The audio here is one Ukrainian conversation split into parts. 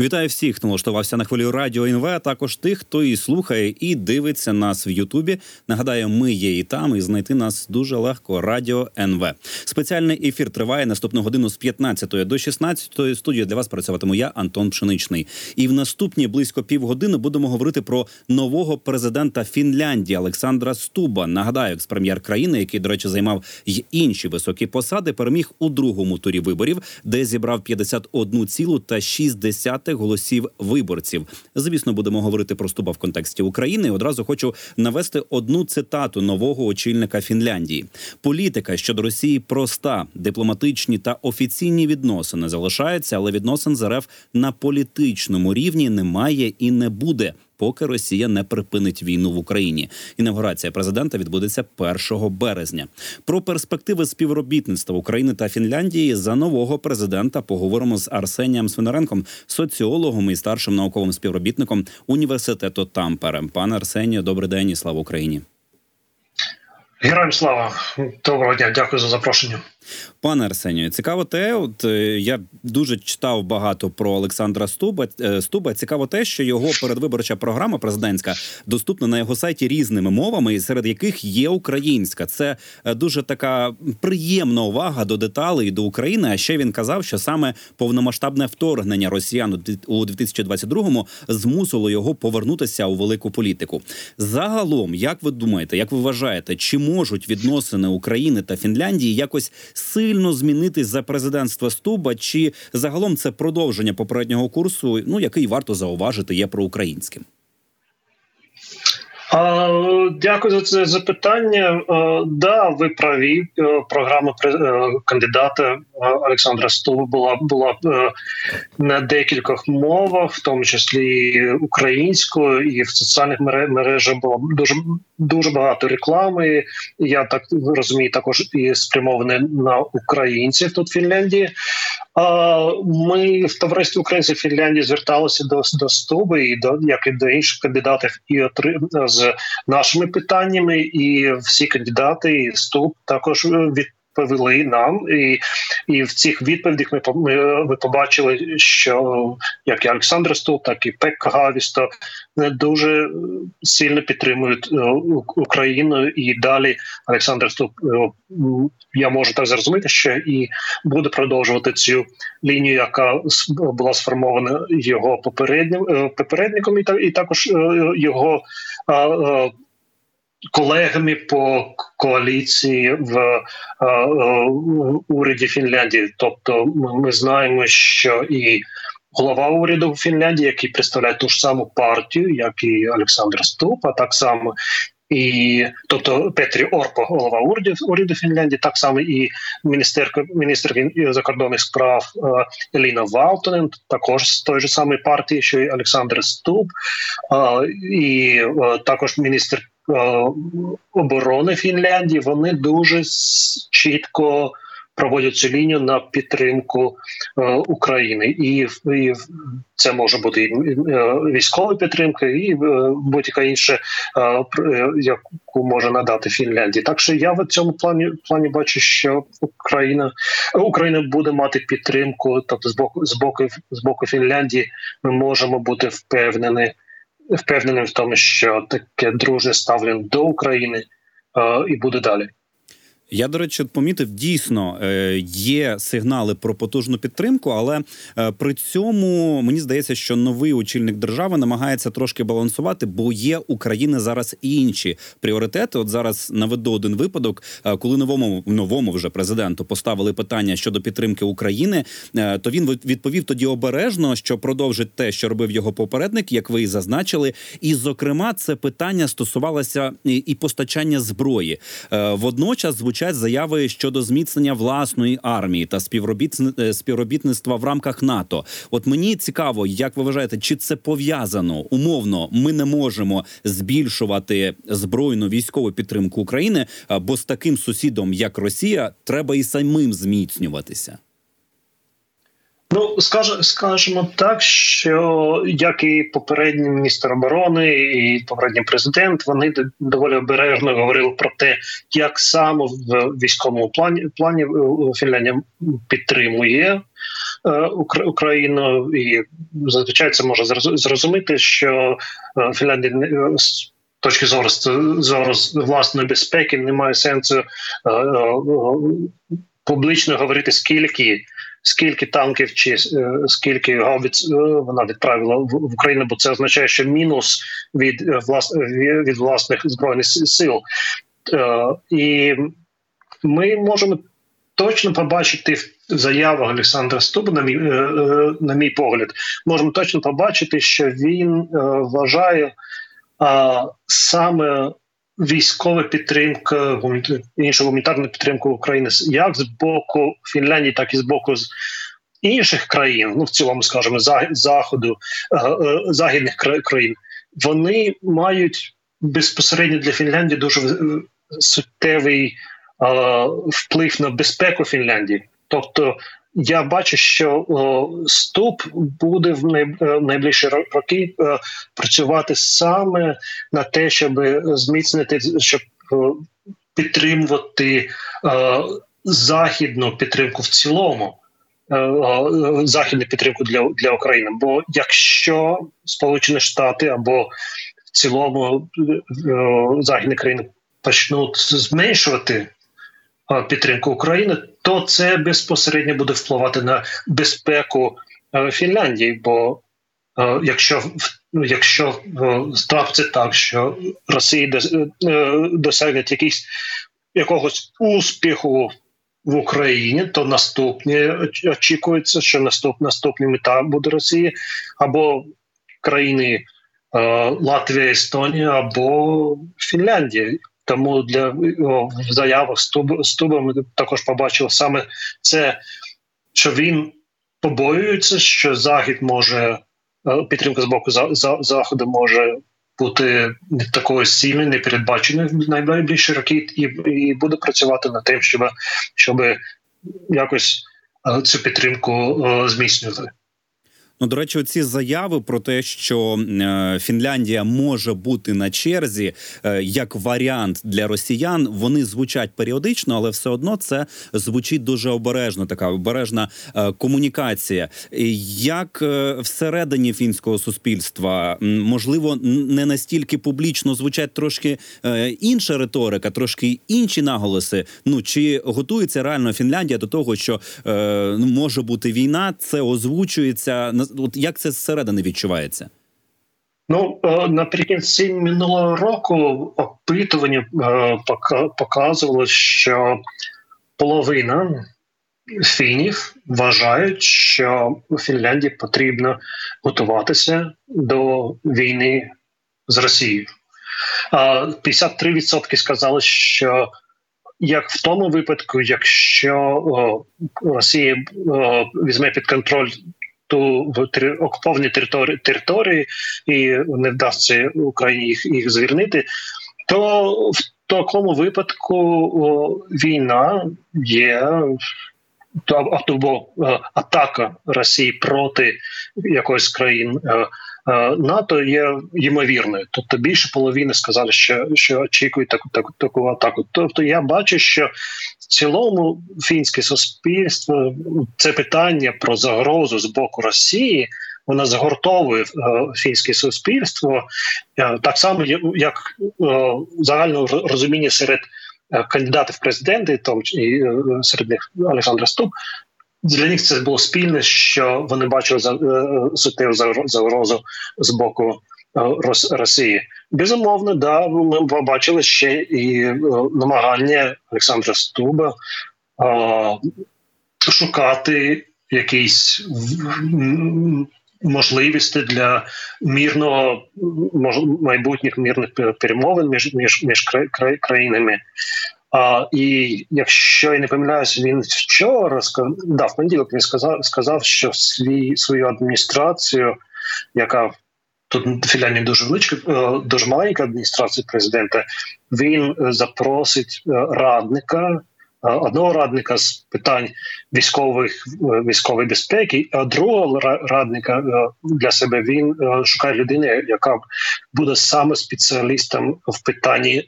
Вітаю всіх, хто налаштувався на хвилю радіо НВ, а також тих, хто і слухає і дивиться нас в Ютубі. Нагадаю, ми є і там, і знайти нас дуже легко. Радіо НВ. Спеціальний ефір триває наступну годину з 15 до 16. Студію для вас працюватиму я, Антон Пшеничний. І в наступні близько півгодини будемо говорити про нового президента Фінляндії Олександра Стуба. Нагадаю, екс-прем'єр країни, який, до речі, займав й інші високі посади, переміг у другому турі виборів, де зібрав 51,6% голосів виборців. Звісно, будемо говорити про Стуба в контексті України. Одразу хочу навести одну цитату нового очільника Фінляндії. Політика щодо Росії проста, дипломатичні та офіційні відносини залишаються, але відносин з РФ на політичному рівні немає і не буде поки Росія не припинить війну в Україні. Інавгурація президента відбудеться 1 березня. Про перспективи співробітництва України та Фінляндії за нового президента поговоримо з Арсенієм Свинаренком, соціологом і старшим науковим співробітником університету Тампере. Пане Арсенію, добрий день і слава Україні. Героям слава доброго дня, дякую за запрошення. Пане Арсенію, цікаво те, от е, я дуже читав багато про Олександра Стуба. Е, Стуба. Цікаво те, що його передвиборча програма президентська доступна на його сайті різними мовами, серед яких є українська. Це е, дуже така приємна увага до деталей до України. А ще він казав, що саме повномасштабне вторгнення росіян у 2022-му змусило його повернутися у велику політику. Загалом, як ви думаєте, як ви вважаєте, чи можуть відносини України та Фінляндії якось сильно змінитись за президентства Стуба, чи загалом це продовження попереднього курсу, ну який варто зауважити, є проукраїнським? Дякую за це запитання. Да, ви праві. Е, програма е, кандидата Олександра Стуба була була е, на декількох мовах, в тому числі українською, і в соціальних мережах було дуже дуже багато реклами. Я так розумію, також і спрямоване на українців тут в Фінляндії. Ми в товаристві українців Фінляндії зверталися до до Стуби і до як і до інших кандидатів і з нашими питаннями, і всі кандидати і Стуб також від повели нам, і і в цих відповідях ми ми, ми побачили, що як і Олександр Стул, так і Пекка Гавісто не дуже сильно підтримують е, Україну. І далі Олександр Стул, е, я можу так зрозуміти, що і буде продовжувати цю лінію, яка була сформована його попереднім е, попередником, і також його колегами по коаліції в е, е, уряді Фінляндії. Тобто, ми знаємо, що і голова уряду Фінляндії, який представляє ту ж саму партію, як і Олександр Ступ, а так само. І тобто Петрі Орпо, голова уряду уряду Фінляндії, так само і міністерка міністр закордонних справ е, Еліна Валтонен, також з той же самої партії, що й Олександр Ступ, е, і е, також міністр Е, оборони Фінляндії вони дуже чітко проводять цю лінію на підтримку е, України, і і це може бути і е, військова підтримка, і будь-яка інша, яку може надати Фінляндії. Так що я в цьому плані плані бачу, що Україна Україна буде мати підтримку, тобто з боку з боку з боку Фінляндії ми можемо бути впевнені впевнений в тому, що таке друже ставлення до України е, і буде далі. Я до речі, помітив дійсно е, є сигнали про потужну підтримку, але е, при цьому мені здається, що новий очільник держави намагається трошки балансувати, бо є України зараз інші пріоритети. От зараз наведу один випадок, е, коли новому новому вже президенту поставили питання щодо підтримки України, то він відповів тоді обережно, що продовжить те, що робив його попередник, як ви і зазначили. І зокрема, це питання стосувалося і постачання зброї. Водночас звучить звучать заяви щодо зміцнення власної армії та е, співробітництва в рамках НАТО. От мені цікаво, як ви вважаєте, чи це пов'язано умовно? Ми не можемо збільшувати збройну військову підтримку України, бо з таким сусідом, як Росія, треба і самим зміцнюватися. Ну, скаж, скажемо так, що як і попередній міністр оборони, і попередній президент, вони доволі обережно говорили про те, як саме в військовому плані плані Фінляндія підтримує Україну, і зазвичай це може зрозуміти, що Фінляндія з точки зору зору власної безпеки немає сенсу публічно говорити скільки скільки танків чи е, скільки гаубиць е, вона відправила в Україну, бо це означає, що мінус від е, влас, від власних збройних сил. І ми можемо точно побачити в заявах Олександра Стуба, на мій, на мій погляд, можемо точно побачити, що він вважає саме військова підтримка, іншу гуманітарну підтримку України як з боку Фінляндії, так і з боку з інших країн, ну в цілому, скажімо, заходу е, е, західних країн, вони мають безпосередньо для Фінляндії дуже е, суттєвий вплив на безпеку Фінляндії, тобто я бачу, що о, ступ буде в е, найближчі роки о, е, працювати саме на те, щоб зміцнити, щоб о, підтримувати західну підтримку в цілому. Е, західну підтримку для для України. Бо якщо Сполучені Штати або в цілому західні країни почнуть зменшувати підтримку України, то це безпосередньо буде впливати на безпеку е, Фінляндії. Бо е, якщо ну, якщо ставиться е, так, що Росія досягне якийсь якогось успіху в Україні, то наступні очікується, що наступ, наступний мета буде Росії або країни Латвія, Естонія або Фінляндія. Тому для в заявах Стуба ми також побачили саме це, що він побоюється, що захід може е, підтримка з боку за, за, заходу може бути такою сильною, непередбаченою в найближчі роки, і і буде працювати над тим, щоб щоб якось е, цю підтримку е, зміцнювати. Ну, до речі, ці заяви про те, що е, Фінляндія може бути на черзі е, як варіант для росіян, вони звучать періодично, але все одно це звучить дуже обережно. Така обережна е, комунікація. Як всередині фінського суспільства можливо не настільки публічно звучать трошки інша риторика, трошки інші наголоси. Ну чи готується реально Фінляндія до того, що ну, може бути війна, це озвучується От як це зсередини відчувається? Ну е, наприкінці минулого року опитування е, показувало, що половина фінів вважають, що Фінляндії потрібно готуватися до війни з Росією. 53% сказали, що як в тому випадку, якщо Росія візьме під контроль ту в три окуповані території території і не вдасться Україні їх їх звільнити, то в такому випадку о, війна є або атака Росії проти якоїсь країн е, Е, НАТО є ймовірною, тобто більше половини сказали, що що очікують таку таку таку атаку. Тобто, я бачу, що в цілому фінське суспільство це питання про загрозу з боку Росії. Вона згортовує е, фінське суспільство е, так само, як загальне розуміння серед кандидатів в президенти, тому і серед них Олександра Ступ, для них це було спільне, що вони бачили за е, суттєву загрозу з боку е, Росії. Безумовно, да ми побачили ще і е, намагання Олександра Стуба шукати якісь можливості для мірного майбутніх мірних перемовин між між між країнами. А, І якщо я не помиляюсь, він вчора да, в понеділок він сказав, сказав, що свій свою адміністрацію, яка тут філіальні дуже величка, е, дуже маленька адміністрація президента, він е, запросить е, радника. Одного радника з питань військових військової безпеки, а другого радника для себе він шукає людини, яка буде саме спеціалістом в питанні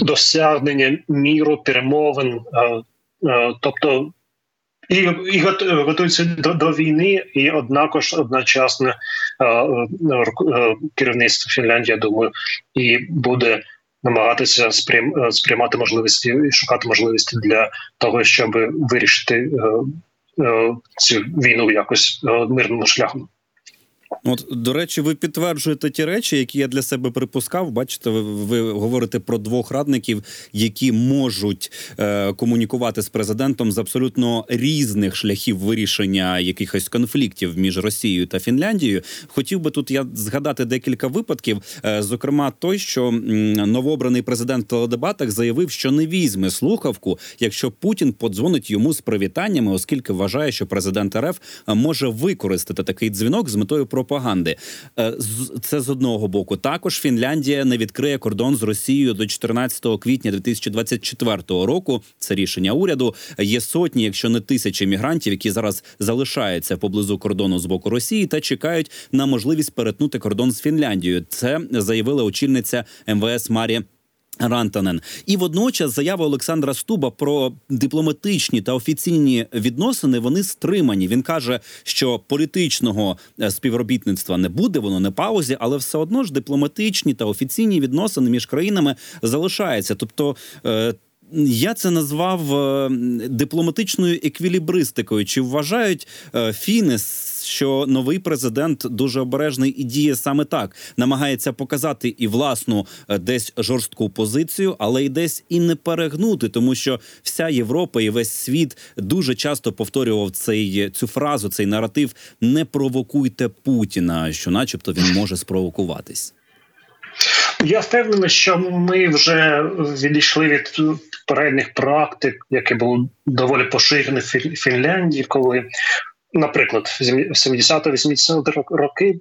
досягнення міру перемовин. Тобто і і готуються до до війни, і однакож одночасно е, е, керівництво Фінляндії, я думаю, і буде намагатися спрям, сприймати можливості і шукати можливості для того, щоб вирішити е, е, цю війну якось е, мирним шляхом. От, до речі, ви підтверджуєте ті речі, які я для себе припускав. Бачите, ви, ви говорите про двох радників, які можуть е, комунікувати з президентом з абсолютно різних шляхів вирішення якихось конфліктів між Росією та Фінляндією. Хотів би тут я згадати декілька випадків. Е, зокрема, той, що м, новообраний президент в теледебатах заявив, що не візьме слухавку, якщо Путін подзвонить йому з привітаннями, оскільки вважає, що президент РФ може використати такий дзвінок з метою про пропаганди. Е, це з одного боку. Також Фінляндія не відкриє кордон з Росією до 14 квітня 2024 року. Це рішення уряду. Є сотні, якщо не тисячі мігрантів, які зараз залишаються поблизу кордону з боку Росії та чекають на можливість перетнути кордон з Фінляндією. Це заявила очільниця МВС Марія Рантанен і водночас заява Олександра Стуба про дипломатичні та офіційні відносини вони стримані. Він каже, що політичного е, співробітництва не буде, воно не паузі, але все одно ж дипломатичні та офіційні відносини між країнами залишаються. Тобто. Е, я це назвав е, дипломатичною еквілібристикою. Чи вважають фіни що новий президент дуже обережний і діє саме так, намагається показати і власну е, десь жорстку позицію, але й десь і не перегнути, тому що вся Європа і весь світ дуже часто повторював цей цю фразу, цей наратив Не провокуйте Путіна, що, начебто, він може спровокуватись. Я впевнений, що ми вже відійшли від передніх практик, які були доволі поширені в Фінляндії, коли Наприклад, в 70-80 роки е,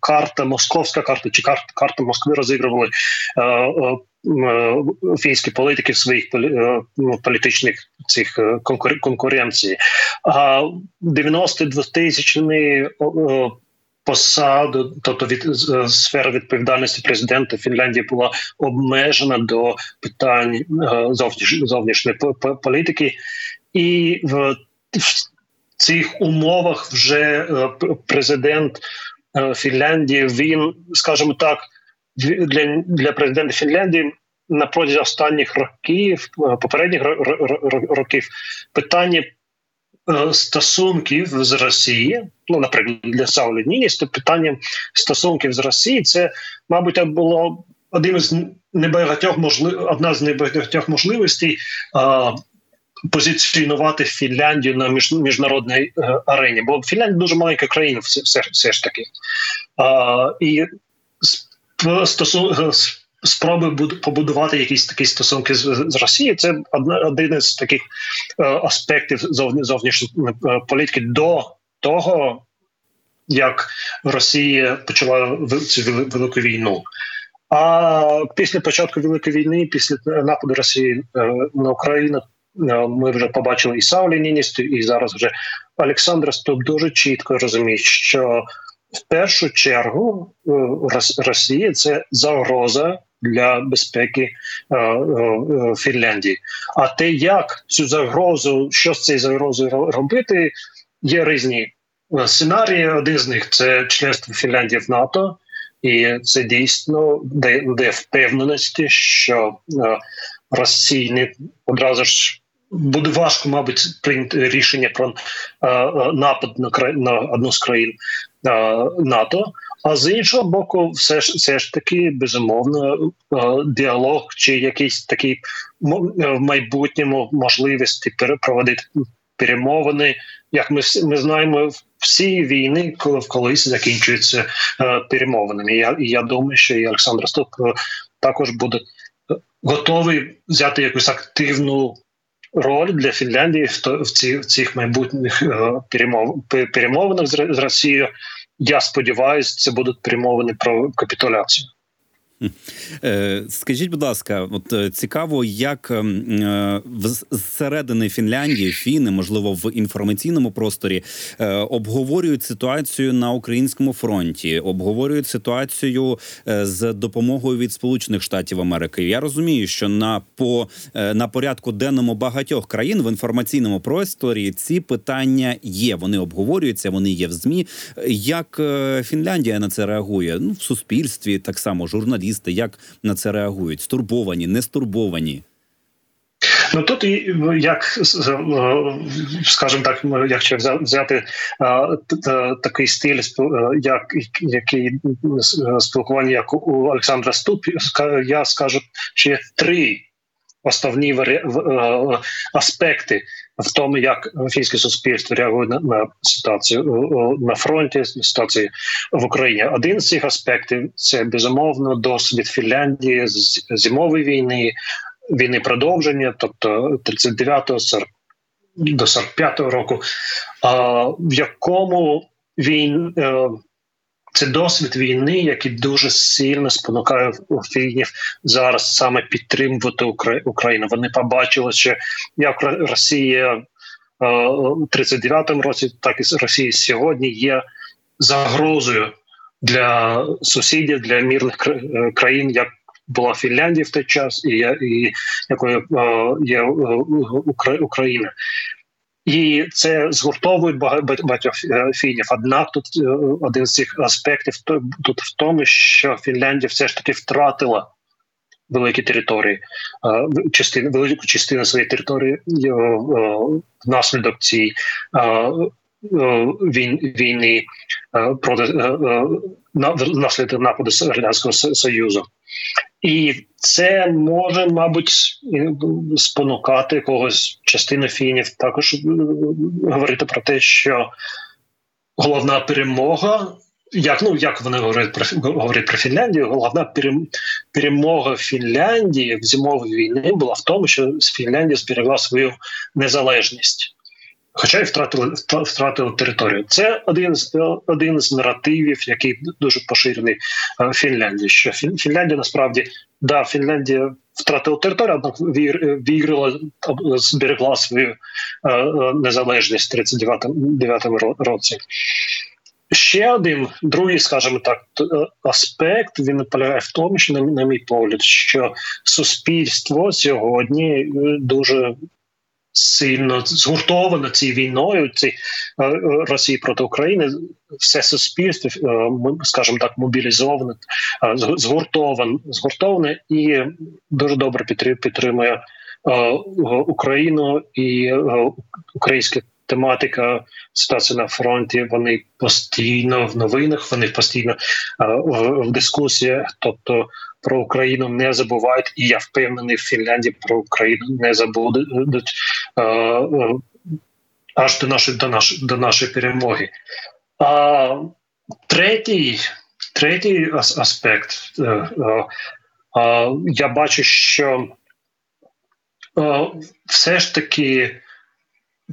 карта московська карта чи карта Москви розігрували е, е, фінські політики в своїх ну, політичних цих конкуренцій. А 90-2000 посаду, тобто від сфера відповідальності президента Фінляндії була обмежена до питань зовнішньої політики, і в цих умовах вже е, президент е, Фінляндії він, скажімо так, для для президента Фінляндії на протязі останніх років, е, попередніх років, питання стосунків з Росії, ну наприклад, для Саули Ніністо, питання стосунків з Росією, це, мабуть, було один з небагатьох можлив, одна з небагатьох можливостей позиціонувати Фінляндію на між, міжнародній е, арені, бо Фінляндія дуже маленька країна, все все, все ж таки. А, І стосу, е, спроби побудувати якісь такі стосунки з, з Росією. Це один із таких е, аспектів зовні, зовнішньої е, політики до того, як Росія почала цю велику війну. А після початку великої війни, після нападу Росії на Україну, Е, ми вже побачили і Саулі Ніністу, і зараз вже Олександр Ступ дуже чітко розуміє, що в першу чергу е, Росія це загроза для безпеки е, Фінляндії. А те, як цю загрозу, що з цією загрозою робити, є різні сценарії. Один з них це членство Фінляндії в НАТО, і це дійсно де впевненості, що Росії не одразу ж буде важко, мабуть, прийняти рішення про е, е, напад на край на одну з країн е, НАТО. А з іншого боку, все ж все ж таки безумовно діалог чи якийсь такий в майбутньому можливості проводити перемовини. Як ми ми знаємо, всі війни колись закінчуються перемовинами. Я я думаю, що і Олександр Ступ також буде готовий взяти якусь активну роль для Фінляндії в ці в цих майбутніх е, перемов перемовинах з Росією. Я сподіваюся, це будуть прямовані про капітуляцію. Е, скажіть, будь ласка, от е, цікаво, як ем, зсередини Фінляндії, фіни, можливо, в інформаційному просторі обговорюють ситуацію на українському фронті, обговорюють ситуацію з допомогою від Сполучених Штатів Америки. Я розумію, що на по на порядку денному багатьох країн в інформаційному просторі ці питання є. Вони обговорюються, вони є в змі. Як Фінляндія на це реагує? Ну в суспільстві так само журналісти журналісти як на це реагують? Стурбовані, не стурбовані? Ну тут як скажімо так, якщо взяти такий стиль як який спілкування, як у Олександра Ступ, я скажу, є три основні аспекти в тому, як фінське суспільство реагує на, ситуацію на фронті, ситуації в Україні. Один з цих аспектів це безумовно досвід Фінляндії з зимової війни, війни продовження, тобто 39-го до 45-го року, в якому він е, це досвід війни, який дуже сильно спонукає фінів зараз саме підтримувати Україну. Вони побачили, що як Росія е, у 39-му році, так і Росія сьогодні є загрозою для сусідів, для мирних е, країн, як була Фінляндія в той час, і і якою е, є Україна. І це згуртовує багатьох е, фінів. Однак тут е, один з цих аспектів тут в тому, що Фінляндія все ж таки втратила великі території, е, частину велику частину своєї території внаслідок цієї війни проти внаслідок нападу Радянського Союзу. І це може, мабуть, спонукати когось частину фінів також е, говорити про те, що головна перемога, як ну як вони говорять про говорять про Фінляндію, головна перемога Фінляндії в зимовій війни була в тому, що Фінляндія зберегла свою незалежність хоча й втратили втратили територію. Це один з один з наративів, який дуже поширений е, в Фінляндії. Що Фінляндія насправді да, Фінляндія втратила територію, однак вірила, зберегла свою е, е, незалежність в 39-му році. Ще один другий, скажімо так, аспект він полягає в тому, що на мій погляд, що суспільство сьогодні дуже сильно згуртовано цією війною, ці е, е, Росії проти України, все суспільство, е, скажімо так, мобілізоване, згуртоване, згуртоване і дуже добре підтримує Україну і українське. Тематика ситуації на фронті. Вони постійно в новинах, вони постійно в, в дискусіях. Тобто про Україну не забувають, і я впевнений в Фінляндії про Україну не забудуть е, е, аж до нашої до нашої до нашої перемоги. А третій третій аспект е, е, е, я бачу, що е, все ж таки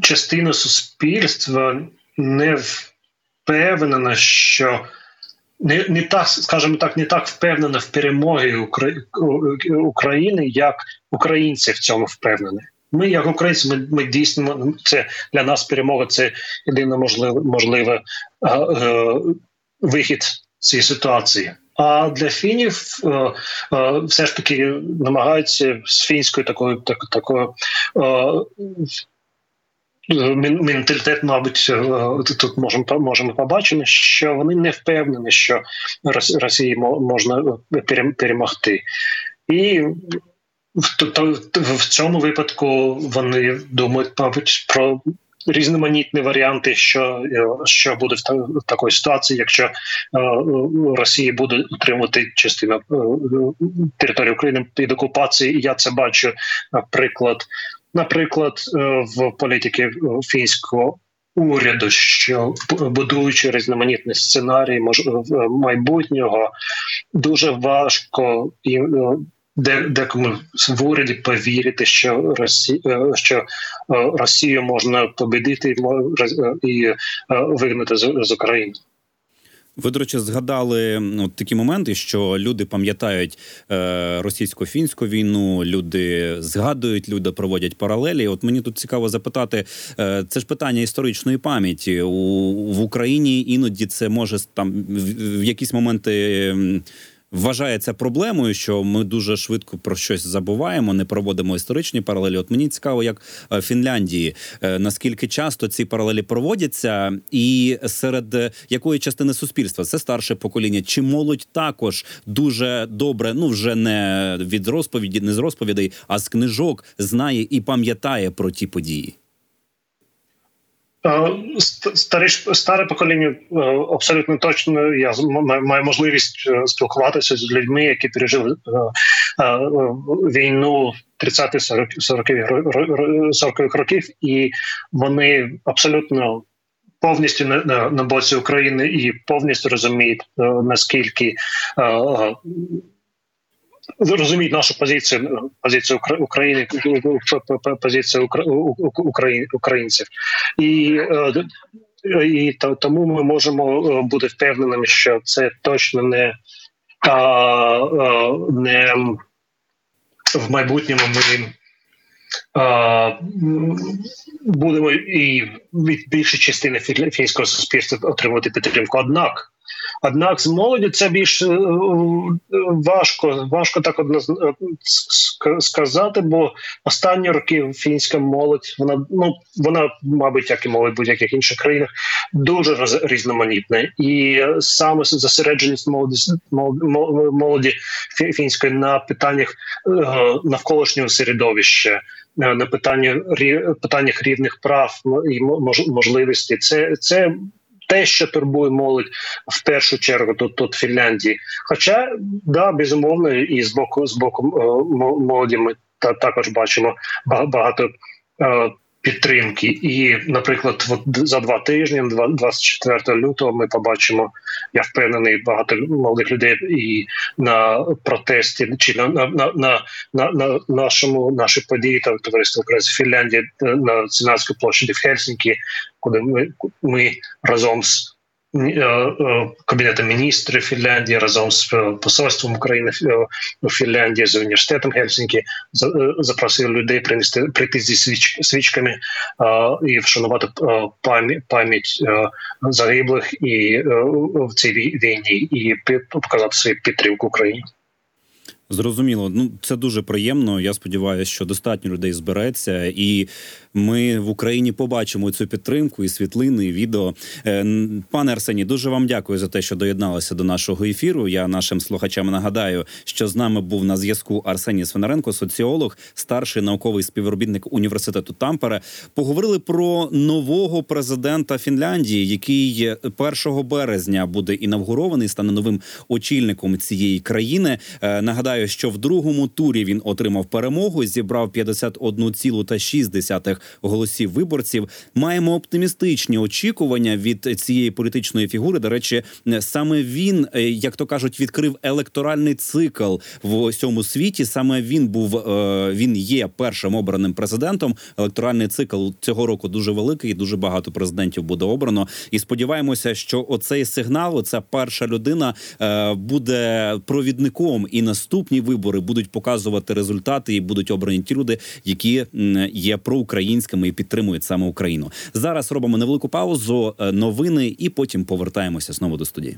частина суспільства не впевнена, що не не так, скажімо так, не так впевнена в перемогі України, як українці в цьому впевнені. Ми, як українці, ми ми дійсно це для нас перемога. Це єдине можливе можливе е, е, вихід цієї ситуації. А для фінів е, е, все ж таки намагаються з фінською такою так, такою е, менталітет, мабуть, е, тут можемо можемо побачити, що вони не впевнені, що Росії можна е, перемогти, і в цьому випадку вони думають, мабуть, про. Різноманітні варіанти, що е, що буде в такої ситуації, якщо Росія буде утримувати частину території України під окупацією. Я це бачу, наприклад, наприклад, е, в політики фінського уряду, що будуючи різноманітні сценарії майбутнього, дуже важко і е, декому в уряді повірити, що Росія е, що Росію можна победити і вигнати з України. Ви, до речі, згадали ну, такі моменти, що люди пам'ятають е, російсько-фінську війну, люди згадують, люди проводять паралелі. От мені тут цікаво запитати, е, це ж питання історичної пам'яті у в Україні. Іноді це може там в, в якісь моменти. М, Вважається проблемою, що ми дуже швидко про щось забуваємо, не проводимо історичні паралелі. От мені цікаво, як е, в Фінляндії, е, наскільки часто ці паралелі проводяться, і серед е, якої частини суспільства це старше покоління, чи молодь також дуже добре, ну вже не від розповіді, не з розповідей, а з книжок знає і пам'ятає про ті події. Е, ст- Старе, покоління е, абсолютно точно. Я маю можливість е, спілкуватися з людьми, які пережили війну 30-40-х років, і вони абсолютно повністю на, боці України і повністю розуміють наскільки. Е, е, Розуміють нашу позицію позицію України, позицію українців, і, е, і тому ми можемо е, бути впевненими, що це точно не, а, не в майбутньому ми будемо і від більшої частини фінського суспільства отримувати підтримку. Однак. Однак з молоді це більш е, важко, важко так однозна- е, сказати, бо останні роки фінська молодь, вона ну вона, мабуть, як і молодь будь-яких інших країнах, дуже різноманітна. І саме зосередженість молоді молоді фінської на питаннях е, навколишнього середовища, е, на питання питаннях рівних прав ну, і мож- можливості. Це це те, що турбує молодь в першу чергу тут, тут Фінляндії. Хоча да, безумовно, і з боку з боку е, молоді ми та також бачимо багато. е, Підтримки, і, наприклад, за два тижні, 24 лютого, ми побачимо. Я впевнений, багато молодих людей і на протесті чи на на, на, на, на, на нашому нашій події та товариство Фінляндії на Сенатській площаді в Хельсінкі, куди ми, ми разом з е, е, Кабінетом міністрів Фінляндії разом з е, посольством України у Фінляндії з університетом Гельсінкі за- запросили людей принести прийти зі свіч, свічками і вшанувати пам'ять пам'ять загиблих і в цій війні, і показати свою підтримку Україні. Зрозуміло, ну це дуже приємно. Я сподіваюся, що достатньо людей збереться, і ми в Україні побачимо цю підтримку і світлини, і відео. Е, Пане Арсені, дуже вам дякую за те, що доєдналися до нашого ефіру. Я нашим слухачам нагадаю, що з нами був на зв'язку Арсеній Свинаренко, соціолог, старший науковий співробітник університету Тампере. Поговорили про нового президента Фінляндії, який 1 березня буде інавгурований, стане новим очільником цієї країни. Е, Нагадаю, що в другому турі він отримав перемогу, зібрав 51,6 голосів виборців. Маємо оптимістичні очікування від цієї політичної фігури. До речі, саме він, е, як то кажуть, відкрив електоральний цикл в усьому світі. Саме він був е, він є першим обраним президентом. Електоральний цикл цього року дуже великий. Дуже багато президентів буде обрано. І сподіваємося, що оцей сигнал, оця перша людина е, буде провідником, і наступні вибори будуть показувати результати, і будуть обрані ті люди, які є проукраїнськими і підтримують саме Україну. Зараз робимо невелику паузу, е, новини, і потім повертаємося знову до студії.